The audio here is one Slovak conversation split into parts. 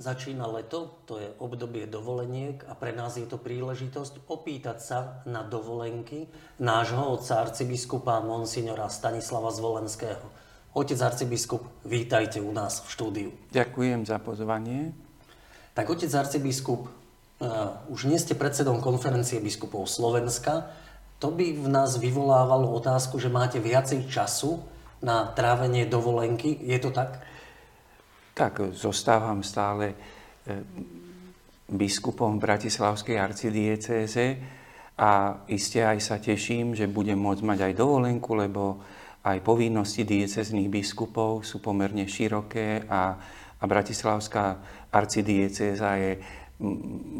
Začína leto, to je obdobie dovoleniek a pre nás je to príležitosť opýtať sa na dovolenky nášho otca arcibiskupa Monsignora Stanislava Zvolenského. Otec arcibiskup, vítajte u nás v štúdiu. Ďakujem za pozvanie. Tak otec arcibiskup, uh, už nie ste predsedom konferencie biskupov Slovenska. To by v nás vyvolávalo otázku, že máte viacej času na trávenie dovolenky. Je to tak? Tak zostávam stále e, biskupom Bratislavskej arcidiecéze a iste aj sa teším, že budem môcť mať aj dovolenku, lebo aj povinnosti diecezných biskupov sú pomerne široké a, a Bratislavská arcidiecéza je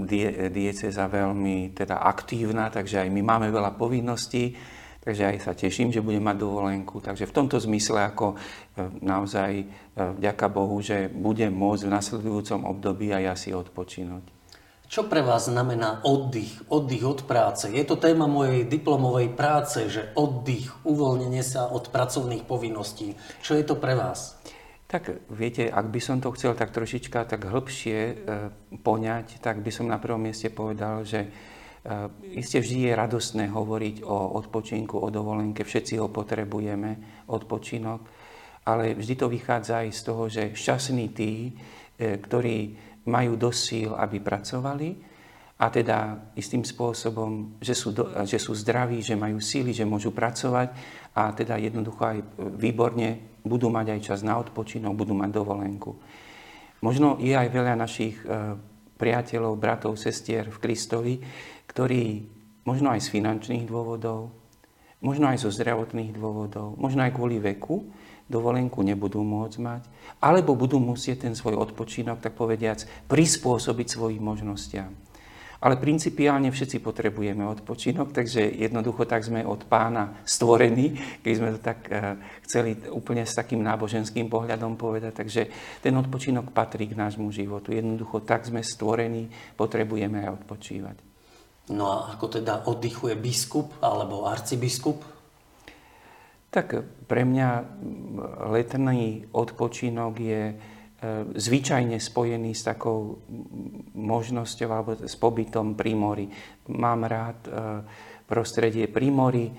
die, dieceza veľmi teda aktívna, takže aj my máme veľa povinností Takže aj sa teším, že budem mať dovolenku. Takže v tomto zmysle ako e, naozaj e, vďaka Bohu, že budem môcť v nasledujúcom období aj ja si odpočinúť. Čo pre vás znamená oddych, oddych od práce? Je to téma mojej diplomovej práce, že oddych, uvoľnenie sa od pracovných povinností. Čo je to pre vás? Tak viete, ak by som to chcel tak trošička tak hĺbšie e, poňať, tak by som na prvom mieste povedal, že Isté vždy je radostné hovoriť o odpočinku, o dovolenke, všetci ho potrebujeme, odpočinok, ale vždy to vychádza aj z toho, že šťastní tí, eh, ktorí majú dosť síl, aby pracovali a teda istým spôsobom, že sú, do, že sú zdraví, že majú síly, že môžu pracovať a teda jednoducho aj výborne budú mať aj čas na odpočinok, budú mať dovolenku. Možno je aj veľa našich eh, priateľov, bratov, sestier v Kristovi, ktorí možno aj z finančných dôvodov, možno aj zo zdravotných dôvodov, možno aj kvôli veku, dovolenku nebudú môcť mať, alebo budú musieť ten svoj odpočinok, tak povediac, prispôsobiť svojim možnostiam. Ale principiálne všetci potrebujeme odpočinok, takže jednoducho tak sme od pána stvorení, keď sme to tak uh, chceli úplne s takým náboženským pohľadom povedať. Takže ten odpočinok patrí k nášmu životu. Jednoducho tak sme stvorení, potrebujeme aj odpočívať. No a ako teda oddychuje biskup alebo arcibiskup? Tak pre mňa letný odpočinok je zvyčajne spojený s takou možnosťou alebo s pobytom pri mori. Mám rád e, prostredie pri mori, e,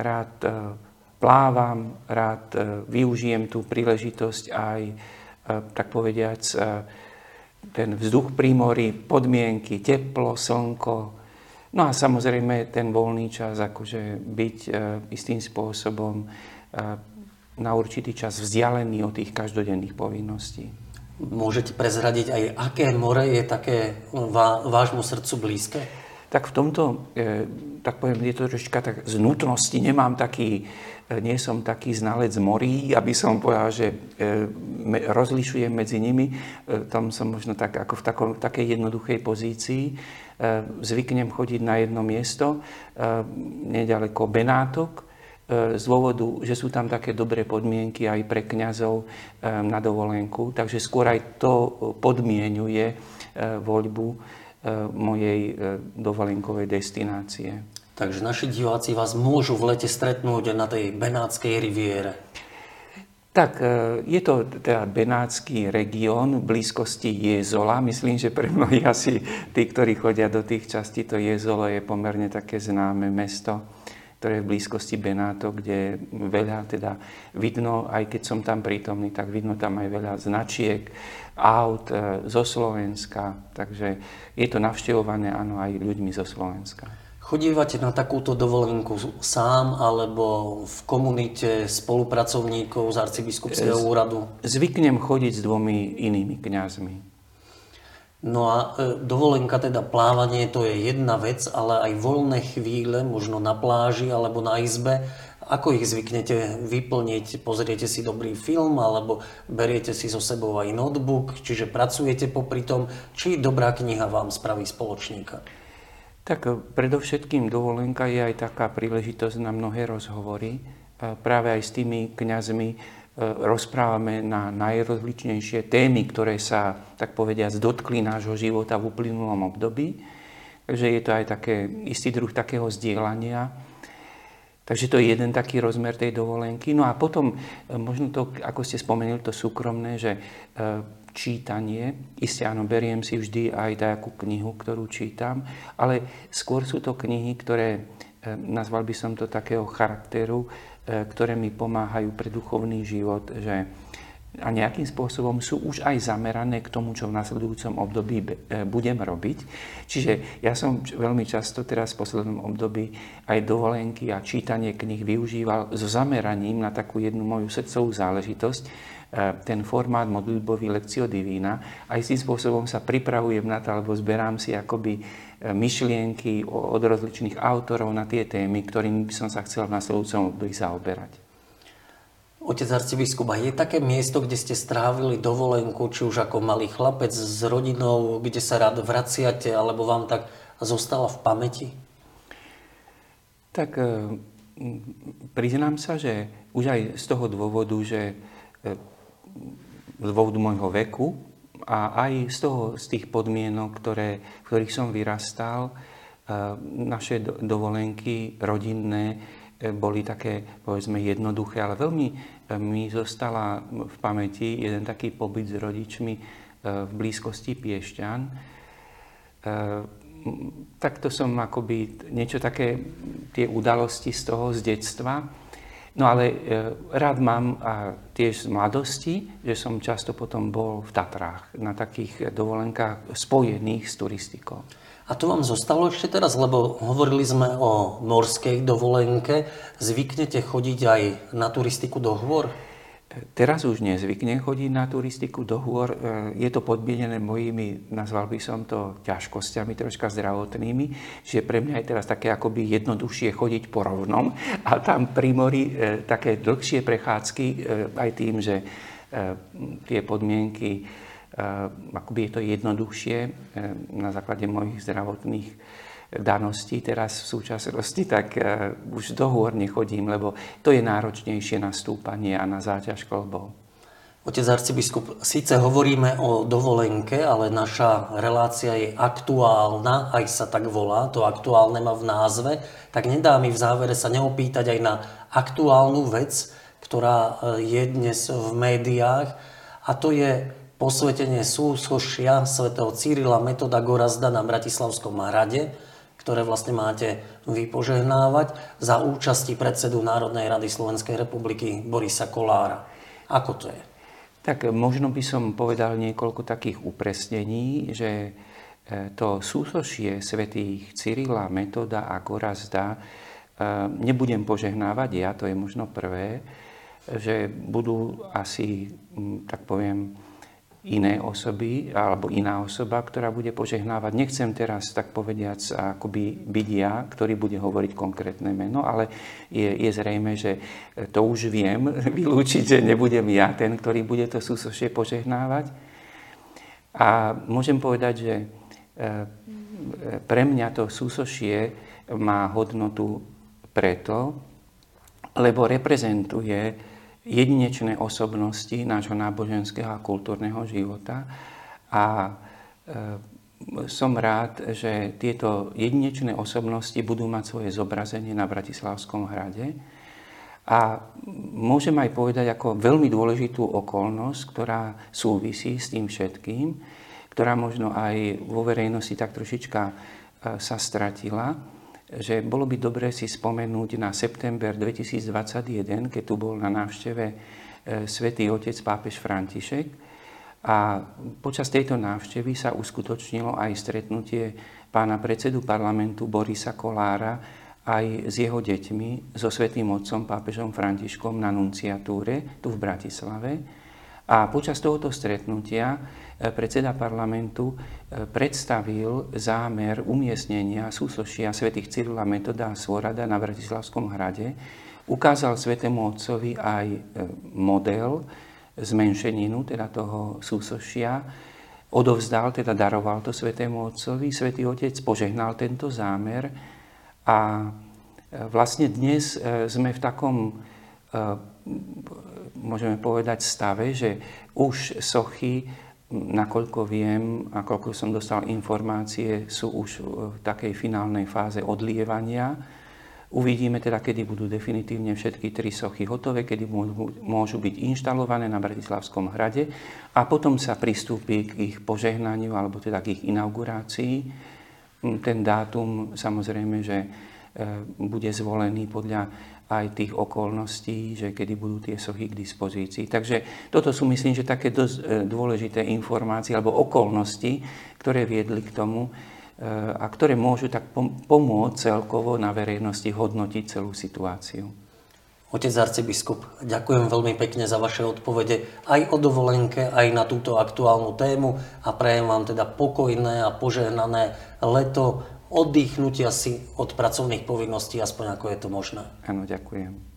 rád plávam, rád využijem tú príležitosť aj, tak povediac, ten vzduch pri mori, podmienky, teplo, slnko. No a samozrejme ten voľný čas, akože byť e, istým spôsobom e, na určitý čas vzdialený od tých každodenných povinností. Môžete prezradiť aj, aké more je také vášmu srdcu blízke? Tak v tomto, e, tak poviem, je to trošička tak z nutnosti, nemám taký nie som taký znalec morí, aby som povedal, že e, rozlišujem medzi nimi. E, tam som možno tak, ako v takom, takej jednoduchej pozícii. E, zvyknem chodiť na jedno miesto, nedaleko Benátok, z dôvodu, že sú tam také dobré podmienky aj pre kňazov na dovolenku. Takže skôr aj to podmienuje voľbu mojej dovolenkovej destinácie. Takže naši diváci vás môžu v lete stretnúť na tej Benátskej riviere. Tak, e, je to teda Benátsky región v blízkosti Jezola. Myslím, že pre mnohých asi tí, ktorí chodia do tých častí, to Jezolo je pomerne také známe mesto, ktoré je v blízkosti Benáto, kde veľa teda vidno, aj keď som tam prítomný, tak vidno tam aj veľa značiek, aut e, zo Slovenska. Takže je to navštevované áno, aj ľuďmi zo Slovenska. Chodívate na takúto dovolenku sám alebo v komunite spolupracovníkov z arcibiskupského úradu? Zvyknem chodiť s dvomi inými kňazmi. No a e, dovolenka, teda plávanie, to je jedna vec, ale aj voľné chvíle, možno na pláži alebo na izbe, ako ich zvyknete vyplniť? Pozriete si dobrý film alebo beriete si so sebou aj notebook, čiže pracujete popri tom, či dobrá kniha vám spraví spoločníka? Tak eh, predovšetkým dovolenka je aj taká príležitosť na mnohé rozhovory. Práve aj s tými kňazmi eh, rozprávame na najrozličnejšie témy, ktoré sa, tak povediať, dotkli nášho života v uplynulom období. Takže je to aj také, istý druh takého zdieľania. Takže to je jeden taký rozmer tej dovolenky. No a potom, eh, možno to, ako ste spomenuli, to súkromné, že čítanie. Isté áno, beriem si vždy aj takú knihu, ktorú čítam, ale skôr sú to knihy, ktoré, e, nazval by som to takého charakteru, e, ktoré mi pomáhajú pre duchovný život, že a nejakým spôsobom sú už aj zamerané k tomu, čo v nasledujúcom období e, budem robiť. Čiže ja som veľmi často teraz v poslednom období aj dovolenky a čítanie knih využíval so zameraním na takú jednu moju srdcovú záležitosť, e, ten formát modlitbový Lekcio Divína. Aj tým spôsobom sa pripravujem na to, alebo zberám si akoby myšlienky od rozličných autorov na tie témy, ktorým by som sa chcel v nasledujúcom období zaoberať. Otec arcibiskup, a je také miesto, kde ste strávili dovolenku, či už ako malý chlapec s rodinou, kde sa rád vraciate, alebo vám tak zostala v pamäti? Tak e, priznám sa, že už aj z toho dôvodu, že e, z dôvodu môjho veku a aj z, toho, z tých podmienok, ktoré, v ktorých som vyrastal, e, naše dovolenky rodinné boli také, povedzme, jednoduché, ale veľmi e, mi zostala v pamäti jeden taký pobyt s rodičmi v blízkosti Piešťan. E, takto som akoby niečo také, tie udalosti z toho, z detstva. No ale rád mám a tiež z mladosti, že som často potom bol v Tatrách na takých dovolenkách spojených s turistikou. A to vám zostalo ešte teraz, lebo hovorili sme o morskej dovolenke. Zvyknete chodiť aj na turistiku do hôr? Teraz už nezvyknem chodiť na turistiku do hôr. Je to podmienené mojimi, nazval by som to, ťažkosťami, troška zdravotnými. Čiže pre mňa je teraz také akoby jednoduchšie chodiť po rovnom. A tam pri mori e, také dlhšie prechádzky, e, aj tým, že e, tie podmienky akoby je to jednoduchšie e, na základe mojich zdravotných daností teraz v súčasnosti, tak e, už do hôr nechodím, lebo to je náročnejšie na stúpanie a na záťaž kolbov. Otec arcibiskup, síce hovoríme o dovolenke, ale naša relácia je aktuálna, aj sa tak volá, to aktuálne má v názve, tak nedá mi v závere sa neopýtať aj na aktuálnu vec, ktorá e, je dnes v médiách, a to je posvetenie súsošia svätého Cyrila Metoda Gorazda na Bratislavskom hrade, ktoré vlastne máte vypožehnávať za účasti predsedu Národnej rady Slovenskej republiky Borisa Kolára. Ako to je? Tak možno by som povedal niekoľko takých upresnení, že e, to súsošie svätých Cyrila, Metoda a Gorazda e, nebudem požehnávať ja, to je možno prvé, že budú asi, tak poviem, iné osoby alebo iná osoba, ktorá bude požehnávať. Nechcem teraz, tak povediac, akoby byť ja, ktorý bude hovoriť konkrétne meno, ale je, je zrejme, že to už viem vylúčiť, že nebudem ja ten, ktorý bude to súsošie požehnávať. A môžem povedať, že e, pre mňa to súsošie má hodnotu preto, lebo reprezentuje jedinečné osobnosti nášho náboženského a kultúrneho života. A e, som rád, že tieto jedinečné osobnosti budú mať svoje zobrazenie na Bratislavskom hrade. A môžem aj povedať ako veľmi dôležitú okolnosť, ktorá súvisí s tým všetkým, ktorá možno aj vo verejnosti tak trošička e, sa stratila, že bolo by dobré si spomenúť na september 2021, keď tu bol na návšteve e, svätý otec pápež František. A počas tejto návštevy sa uskutočnilo aj stretnutie pána predsedu parlamentu Borisa Kolára aj s jeho deťmi, so svätým otcom pápežom Františkom na nunciatúre tu v Bratislave. A počas tohoto stretnutia E, predseda parlamentu e, predstavil zámer umiestnenia súsošia svätých Cyrila Metoda a Svorada na Bratislavskom hrade, ukázal svetému otcovi aj e, model zmenšeninu, teda toho súsošia, odovzdal, teda daroval to svetému otcovi. Svetý otec požehnal tento zámer. A vlastne dnes sme v takom, môžeme povedať, stave, že už sochy nakoľko viem a som dostal informácie, sú už v takej finálnej fáze odlievania Uvidíme teda, kedy budú definitívne všetky tri sochy hotové, kedy môžu byť inštalované na Bratislavskom hrade a potom sa pristúpi k ich požehnaniu alebo teda k ich inaugurácii. Mm, ten dátum samozrejme, že e, bude zvolený podľa aj tých okolností, že kedy budú tie sochy k dispozícii. Takže toto sú, myslím, že také dosť e, dôležité informácie alebo okolnosti, ktoré viedli k tomu, a ktoré môžu tak pomôcť celkovo na verejnosti hodnotiť celú situáciu. Otec arcibiskup, ďakujem veľmi pekne za vaše odpovede aj o dovolenke, aj na túto aktuálnu tému a prajem vám teda pokojné a požehnané leto, oddychnutia si od pracovných povinností, aspoň ako je to možné. Áno, ďakujem.